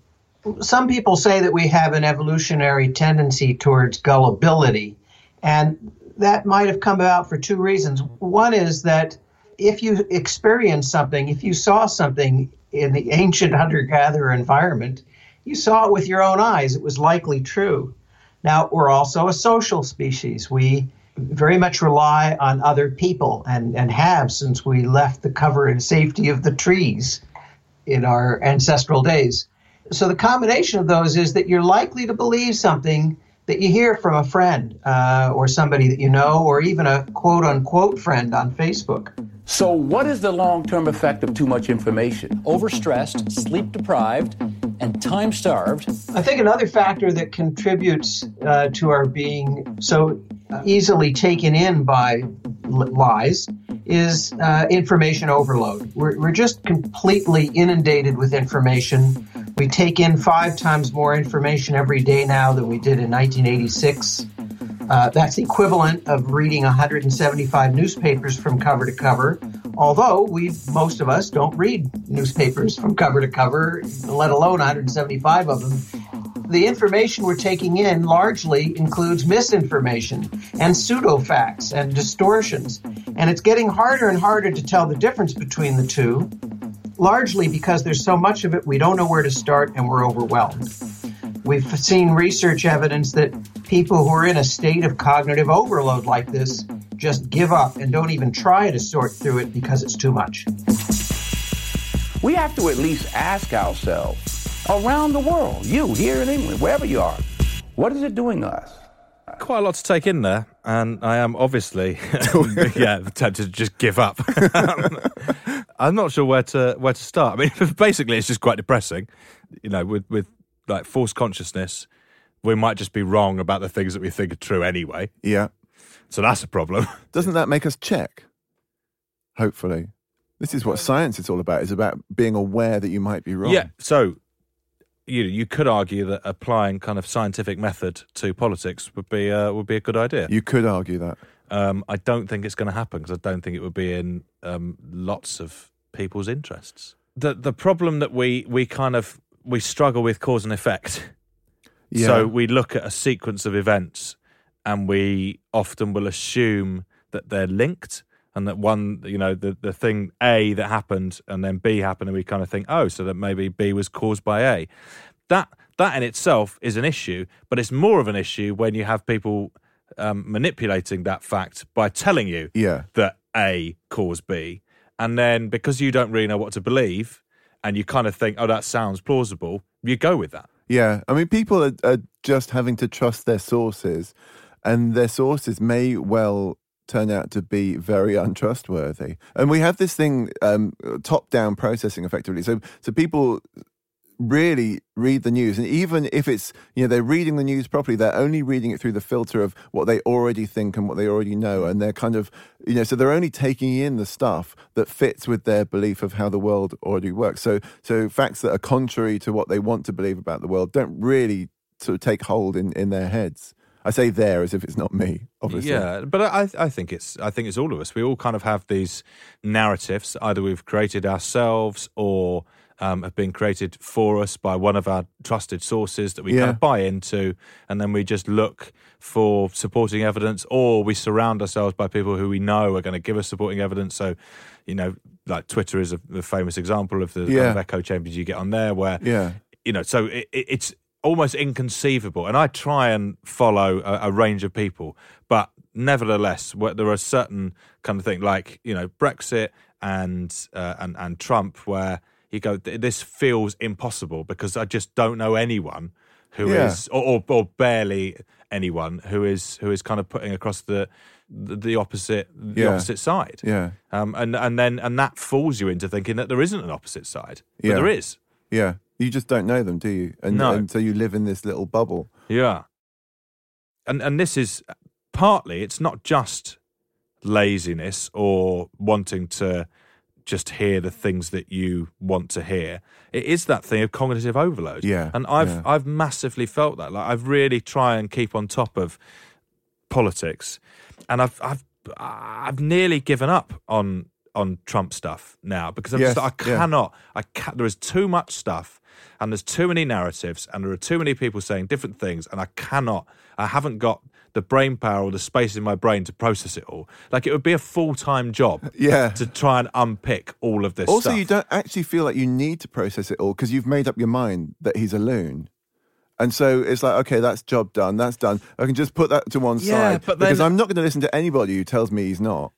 Some people say that we have an evolutionary tendency towards gullibility, and that might have come about for two reasons. One is that if you experienced something, if you saw something in the ancient hunter gatherer environment, you saw it with your own eyes. It was likely true. Now, we're also a social species. We very much rely on other people and, and have since we left the cover and safety of the trees in our ancestral days. So, the combination of those is that you're likely to believe something that you hear from a friend uh, or somebody that you know, or even a quote unquote friend on Facebook. So, what is the long term effect of too much information? Overstressed, sleep deprived, and time starved. I think another factor that contributes uh, to our being so easily taken in by lies is uh, information overload. We're, we're just completely inundated with information. We take in five times more information every day now than we did in 1986. Uh, that's equivalent of reading 175 newspapers from cover to cover. Although we, most of us, don't read newspapers from cover to cover, let alone 175 of them. The information we're taking in largely includes misinformation and pseudo facts and distortions. And it's getting harder and harder to tell the difference between the two, largely because there's so much of it we don't know where to start and we're overwhelmed. We've seen research evidence that people who are in a state of cognitive overload like this just give up and don't even try to sort through it because it's too much. We have to at least ask ourselves around the world, you here in England, wherever you are, what is it doing us? Quite a lot to take in there, and I am obviously, *laughs* yeah, tempted to just give up. *laughs* I'm not sure where to where to start. I mean, *laughs* basically, it's just quite depressing. You know, with with like false consciousness, we might just be wrong about the things that we think are true anyway. Yeah. So that's a problem. *laughs* Doesn't that make us check? Hopefully. This is what science is all about. It's about being aware that you might be wrong. Yeah. So you you could argue that applying kind of scientific method to politics would be uh, would be a good idea. You could argue that. Um, I don't think it's going to happen because I don't think it would be in um, lots of people's interests. The the problem that we we kind of we struggle with cause and effect. Yeah. So we look at a sequence of events and we often will assume that they're linked and that one, you know, the, the thing A that happened and then B happened and we kind of think, oh, so that maybe B was caused by A. That that in itself is an issue, but it's more of an issue when you have people um, manipulating that fact by telling you Yeah. that A cause B. And then because you don't really know what to believe and you kind of think, oh, that sounds plausible, you go with that. Yeah, I mean, people are, are just having to trust their sources, and their sources may well turn out to be very untrustworthy. And we have this thing, um, top down processing effectively. So, so people really read the news and even if it's you know they're reading the news properly they're only reading it through the filter of what they already think and what they already know and they're kind of you know so they're only taking in the stuff that fits with their belief of how the world already works so so facts that are contrary to what they want to believe about the world don't really sort of take hold in in their heads I say there as if it's not me, obviously. Yeah, but I, I think it's I think it's all of us. We all kind of have these narratives. Either we've created ourselves or um, have been created for us by one of our trusted sources that we Yeah. kind of buy into, and then we just look for supporting evidence, or we surround ourselves by people who we know are going to give us supporting evidence. So, you know, like Twitter is a, a famous example of the kind of echo chambers you get on there, where Yeah. you know, so it, it, it's almost inconceivable. And I try and follow a, a range of people, but nevertheless, there are certain kind of things like you know Brexit and uh, and and Trump, where you go, this feels impossible because I just don't know anyone who is, Yeah. or, or, or barely anyone who is who is kind of putting across the the, the opposite the Yeah. opposite side. Yeah. Um, and and then and that fools you into thinking that there isn't an opposite side, but Yeah. there is. Yeah. You just don't know them, do you? And, No. and so you live in this little bubble. Yeah. And and this is partly it's not just laziness or wanting to just hear the things that you want to hear. It is that thing of cognitive overload. Yeah, And I've yeah. I've massively felt that. Like I've really try and keep on top of politics. And I've I've I've nearly given up on on Trump stuff now because I'm Yes, just I yeah. cannot I ca there is too much stuff and there's too many narratives and there are too many people saying different things and I cannot I haven't got the brain power or the space in my brain to process it all. Like it would be a full time job *laughs* Yeah. to try and unpick all of this Also, stuff. you don't actually feel like you need to process it all because you've made up your mind that he's a loon. And so it's like, okay, that's job done. That's done. I can just put that to one Yeah, side but because then- I'm not going to listen to anybody who tells me he's not.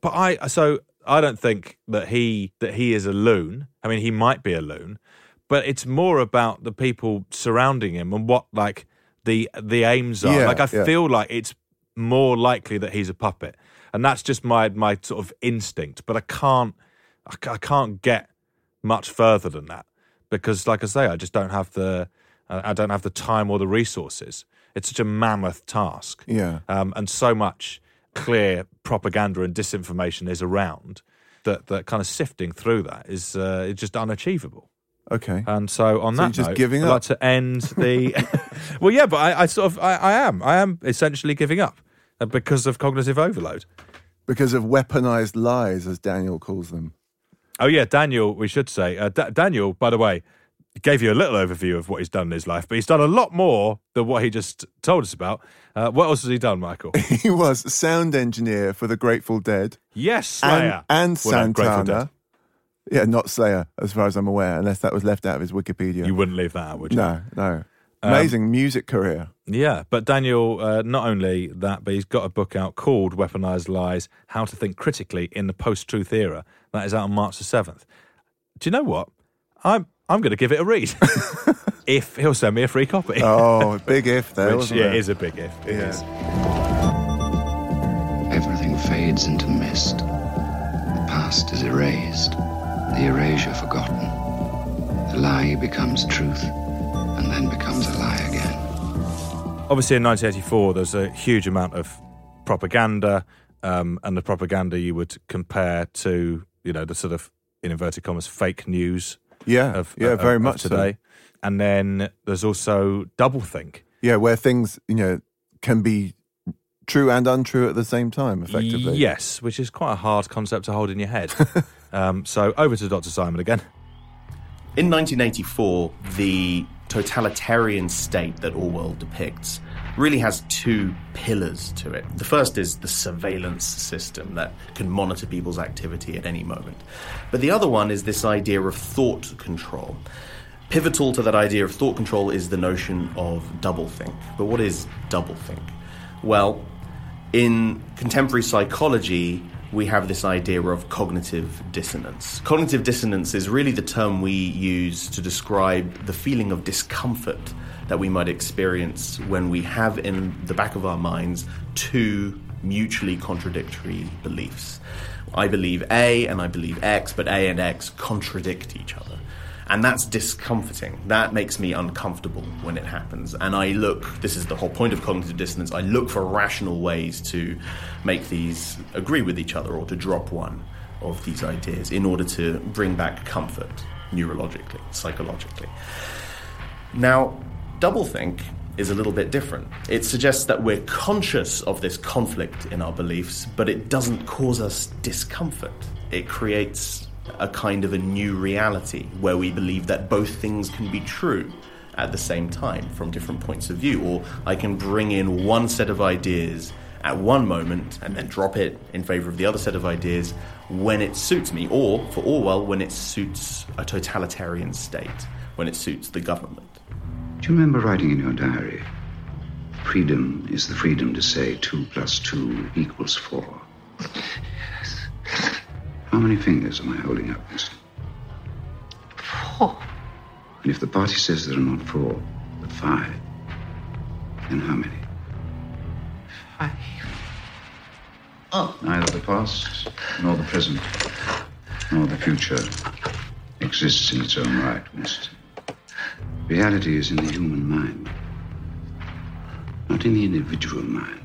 But I so I don't think that he that he is a loon. I mean, he might be a loon, but it's more about the people surrounding him and what like the the aims are. Yeah, like I yeah. feel like it's more likely that he's a puppet, and that's just my my sort of instinct. But I can't I, I can't get much further than that because, like I say, I just don't have the I don't have the time or the resources. It's such a mammoth task Yeah. um, and so much clear propaganda and disinformation is around that that kind of sifting through that is uh, is just unachievable. Okay. And so on So that just note, giving I'd like to end the. *laughs* well, yeah, but I, I sort of I, I am I am essentially giving up uh, because of cognitive overload. Because of weaponized lies, as Daniel calls them. Oh yeah, Daniel. We should say uh, Da- Daniel. By the way, gave you a little overview of what he's done in his life, but he's done a lot more than what he just told us about. Uh, what else has he done, Michael? *laughs* he was sound engineer for the Grateful Dead. Yes, Slayer. And, and Santana. Dead. Yeah, not Slayer, as far as I'm aware, unless that was left out of his Wikipedia. You wouldn't leave that out, would you? No, no. Um, Amazing music career. Yeah, but Daniel, uh, not only that, but he's got a book out called Weaponized Lies How to Think Critically in the Post Truth Era. That is out on March the 7th. Do you know what? I'm, I'm going to give it a read. *laughs* if he'll send me a free copy. Oh, big if *laughs* there, Which, wasn't yeah, it is a big if. It Yeah. is. Everything fades into mist. The past is erased, the erasure forgotten. The lie becomes truth, and then becomes a lie again. Obviously, in 1984, there's a huge amount of propaganda, um, and the propaganda you would compare to, you know, the sort of, in inverted commas, fake news Yeah, of, yeah, of- very of much so. today. And then there's also doublethink. Yeah, where things, you know, can be true and untrue at the same time, effectively. Yes, which is quite a hard concept to hold in your head. *laughs* um, so over to Dr. Simon again. In 1984, the totalitarian state that Orwell depicts really has two pillars to it. The first is the surveillance system that can monitor people's activity at any moment. But the other one is this idea of thought control. Pivotal to that idea of thought control is the notion of doublethink. But what is doublethink? Well, in contemporary psychology, we have this idea of cognitive dissonance. Cognitive dissonance is really the term we use to describe the feeling of discomfort that we might experience when we have in the back of our minds two mutually contradictory beliefs. I believe A and I believe X, but A and X contradict each other. And that's discomforting. That makes me uncomfortable when it happens. And I look, this is the whole point of cognitive dissonance, I look for rational ways to make these agree with each other or to drop one of these ideas in order to bring back comfort neurologically, psychologically. Now, doublethink is a little bit different. It suggests that we're conscious of this conflict in our beliefs, but it doesn't cause us discomfort. It creates a kind of a new reality where we believe that both things can be true at the same time from different points of view, or I can bring in one set of ideas at one moment and then drop it in favor of the other set of ideas when it suits me, or for Orwell, when it suits a totalitarian state, when it suits the government. Do you remember writing in your diary? Freedom is the freedom to say two plus two equals four. *laughs* How many fingers am I holding up, Winston? Four. And if the party says there are not four, but five, then how many? Five. Oh. Neither the past, nor the present, nor the future exists in its own right, Winston. Reality is in the human mind. Not in the individual mind,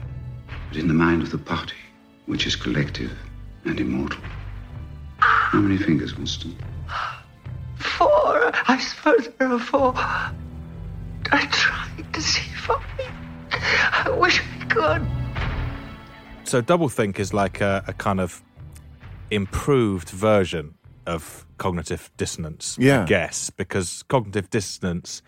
but in the mind of the party, which is collective and immortal. How many fingers, Winston? Four. I suppose there are four. I tried to see for me. I wish I could. So doublethink is like a, a kind of improved version of cognitive dissonance, Yeah. I guess, because cognitive dissonance,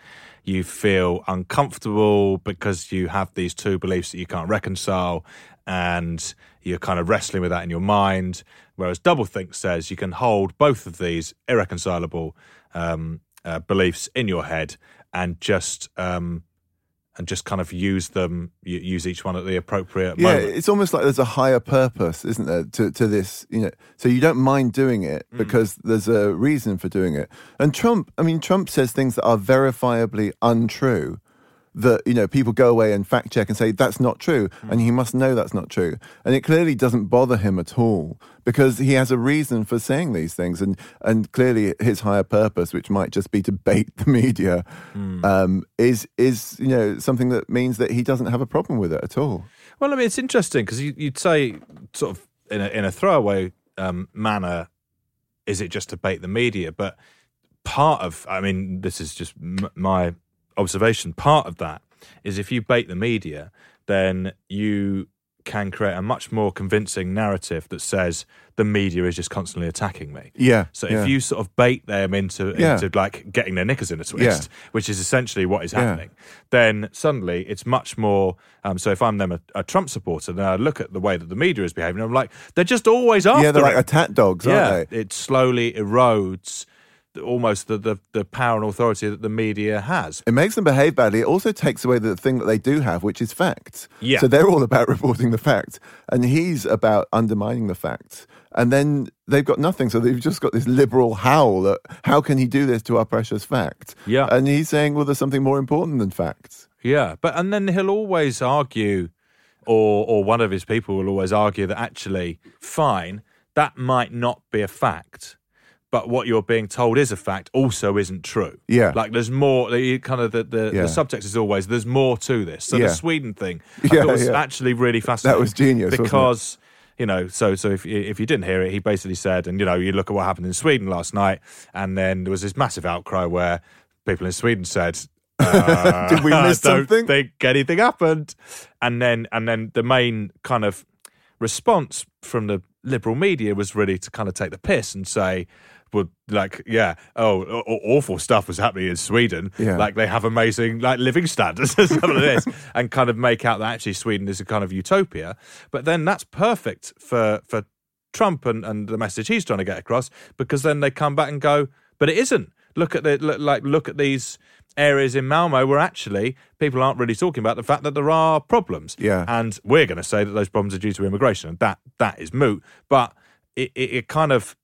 you feel uncomfortable because you have these two beliefs that you can't reconcile, and you're kind of wrestling with that in your mind. Whereas doublethink says you can hold both of these irreconcilable um, uh, beliefs in your head and just um, and just kind of use them, use each one at the appropriate moment. Yeah, moment. it's almost like there's a higher purpose, isn't there, to, to this, you know. So you don't mind doing it Mm. because there's a reason for doing it. And Trump, I mean, Trump says things that are verifiably untrue that, you know, people go away and fact check and say that's not true. Mm. And he must know that's not true. And it clearly doesn't bother him at all because he has a reason for saying these things. And, and clearly his higher purpose, which might just be to bait the media, Mm. um, is, is, you know, something that means that he doesn't have a problem with it at all. Well, I mean, it's interesting because you, you'd say, sort of in a, in a throwaway um, manner, is it just to bait the media? But part of, I mean, this is just m- my observation. Part of that is if you bait the media, then you can create a much more convincing narrative that says the media is just constantly attacking me. Yeah, So yeah. if you sort of bait them into Yeah. into like getting their knickers in a twist, Yeah. which is essentially what is Yeah. happening, then suddenly it's much more. Um, so if I'm them a, a Trump supporter, then I look at the way that the media is behaving. And I'm like, they're just always after. yeah, they're like attack dogs, yeah, aren't they? it slowly erodes almost the, the the power and authority that the media has. It makes them behave badly. It also takes away the thing that they do have, which is facts. Yeah. So they're all about *laughs* reporting the facts, and he's about undermining the facts. And then they've got nothing. So they've just got this liberal howl that how can he do this to our precious facts? Yeah. And he's saying, well, there's something more important than facts. Yeah, but and then he'll always argue, or or one of his people will always argue that actually, fine, that might not be a fact, but what you're being told is a fact also isn't true. Yeah. like there's more. the- Kind of the the, Yeah. the subtext is always there's more to this. So Yeah. the Sweden thing, *laughs* I Yeah, was actually really fascinating. That was genius, because. You know, so so if you- if you didn't hear it, he basically said, and you know, you look at what happened in Sweden last night, and then there was this massive outcry where people in Sweden said, uh, *laughs* *laughs* Did we miss don't something? think anything happened. And then and then the main kind of response from the liberal media was really to kind of take the piss and say, well, like, yeah, oh, awful stuff was happening in Sweden. Yeah. Like they have amazing like living standards *laughs* and stuff like this, and kind of make out that actually Sweden is a kind of utopia. But then that's perfect for for Trump and, and the message he's trying to get across because then they come back and go, but it isn't. Look at the look, like look at these areas in Malmo where actually people aren't really talking about the fact that there are problems. Yeah. And we're going to say that those problems are due to immigration, and that that is moot. But it, it, it kind of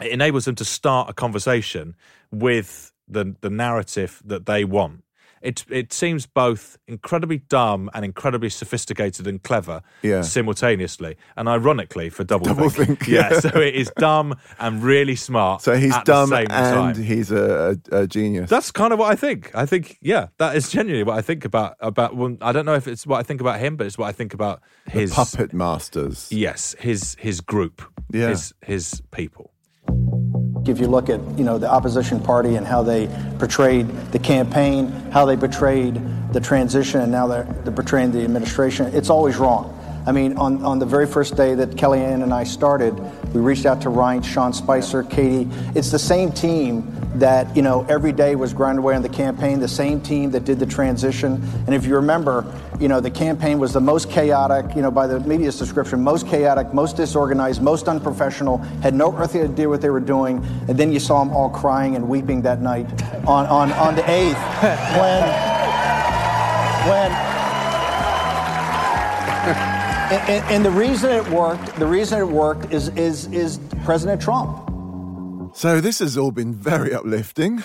it enables them to start a conversation with the the narrative that they want. it it seems both incredibly dumb and incredibly sophisticated and clever Yeah. simultaneously, and ironically for double, Double think. think, yeah. yeah. *laughs* So it is dumb and really smart. So he's the dumb and time. he's a, a, genius. That's kind of what I think. I think, yeah, that is genuinely what I think about about. Well, I don't know if it's what I think about him, but it's what I think about The his puppet masters. Yes, his his group, Yeah. his his people. If you look at you know the opposition party and how they portrayed the campaign, how they portrayed the transition, and now they're, they're portraying the administration, it's always wrong. I mean, on, on the very first day that Kellyanne and I started, we reached out to Ryan, Sean Spicer, Katie. It's the same team that you know every day was grinding away on the campaign. The same team that did the transition. And if you remember, you know the campaign was the most chaotic. You know, by the media's description, most chaotic, most disorganized, most unprofessional. Had no earthly idea what they were doing. And then you saw them all crying and weeping that night on on, on the eighth when when. *laughs* And, and- and the reason it worked, the reason it worked is is is President Trump. So this has all been very uplifting.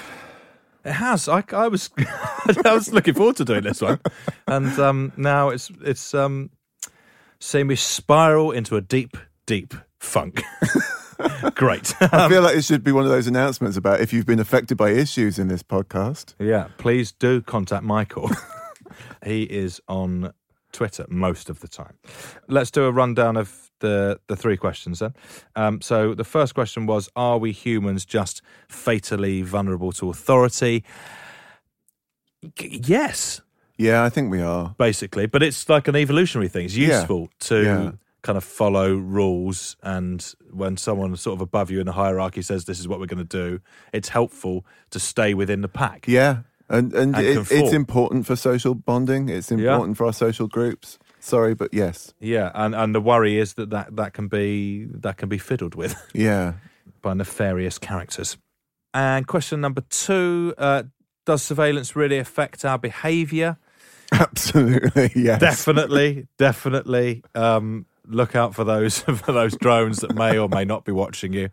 It has. I, I was *laughs* I was looking forward to doing this one, and um, now it's it's um, seeing me spiral into a deep, deep funk. *laughs* Great. I feel like it should be one of those announcements about if you've been affected by issues in this podcast. Yeah, please do contact Michael. *laughs* he is on Twitter most of the time. Let's do a rundown of the the three questions then. Um, so the first question was: Are we humans just fatally vulnerable to authority? G- yes, Yeah, I think we are. basically, but it's like an evolutionary thing. It's Yeah. useful to. Yeah. Kind of follow rules, and when someone sort of above you in the hierarchy says this is what we're going to do, it's helpful to stay within the pack. Yeah, and and, And it, it's important for social bonding. It's important for our social groups. Sorry, but yes. Yeah, and, and the worry is that, that that can be that can be fiddled with *laughs* Yeah. by nefarious characters. And question number two: uh, Does surveillance really affect our behaviour? Absolutely, *laughs* yes. Definitely, *laughs* definitely. Um, look out for those for those drones that may or may not be watching you.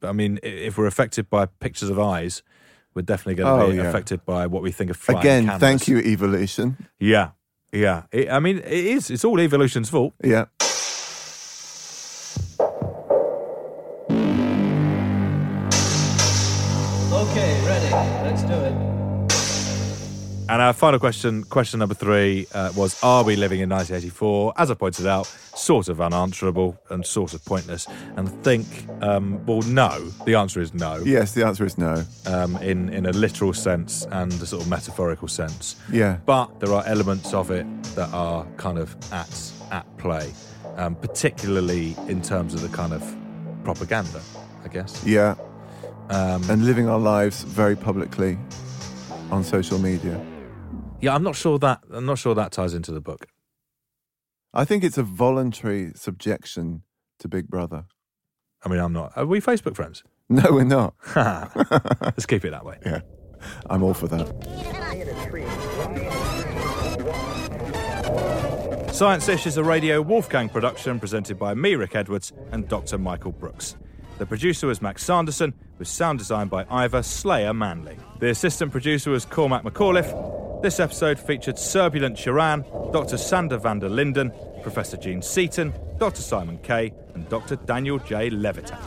But I mean, if we're affected by pictures of eyes, we're definitely going to Oh, be yeah. affected by what we think of Again, cameras. thank you, evolution. Yeah, yeah. It- I mean, it is. It's all evolution's fault. Yeah. And our final question, question number three, uh, was Are we living in 1984? As I pointed out, sort of unanswerable and sort of pointless. And I think, um, well, no. The answer is no. Yes, the answer is no. Um, in, in a literal sense and a sort of metaphorical sense. Yeah. But there are elements of it that are kind of at, at play, um, particularly in terms of the kind of propaganda, I guess. Yeah. Um, and living our lives very publicly on social media. Yeah, I'm not sure that I'm not sure that ties into the book. I think it's a voluntary subjection to Big Brother. I mean, I'm not. Are we Facebook friends? No, we're not. *laughs* Let's keep it that way. Yeah, I'm all for that. Science Ish is a Radio Wolfgang production presented by me, Rick Edwards, and Dr. Michael Brooks. The producer was Max Sanderson, with sound design by Ivor Slayer Manley. The assistant producer was Cormac McAuliffe. This episode featured Turbulent Chiran, Dr. Sander van der Linden, Professor Jean Seaton, Dr. Simon Kaye, and Dr. Daniel J. Levitin.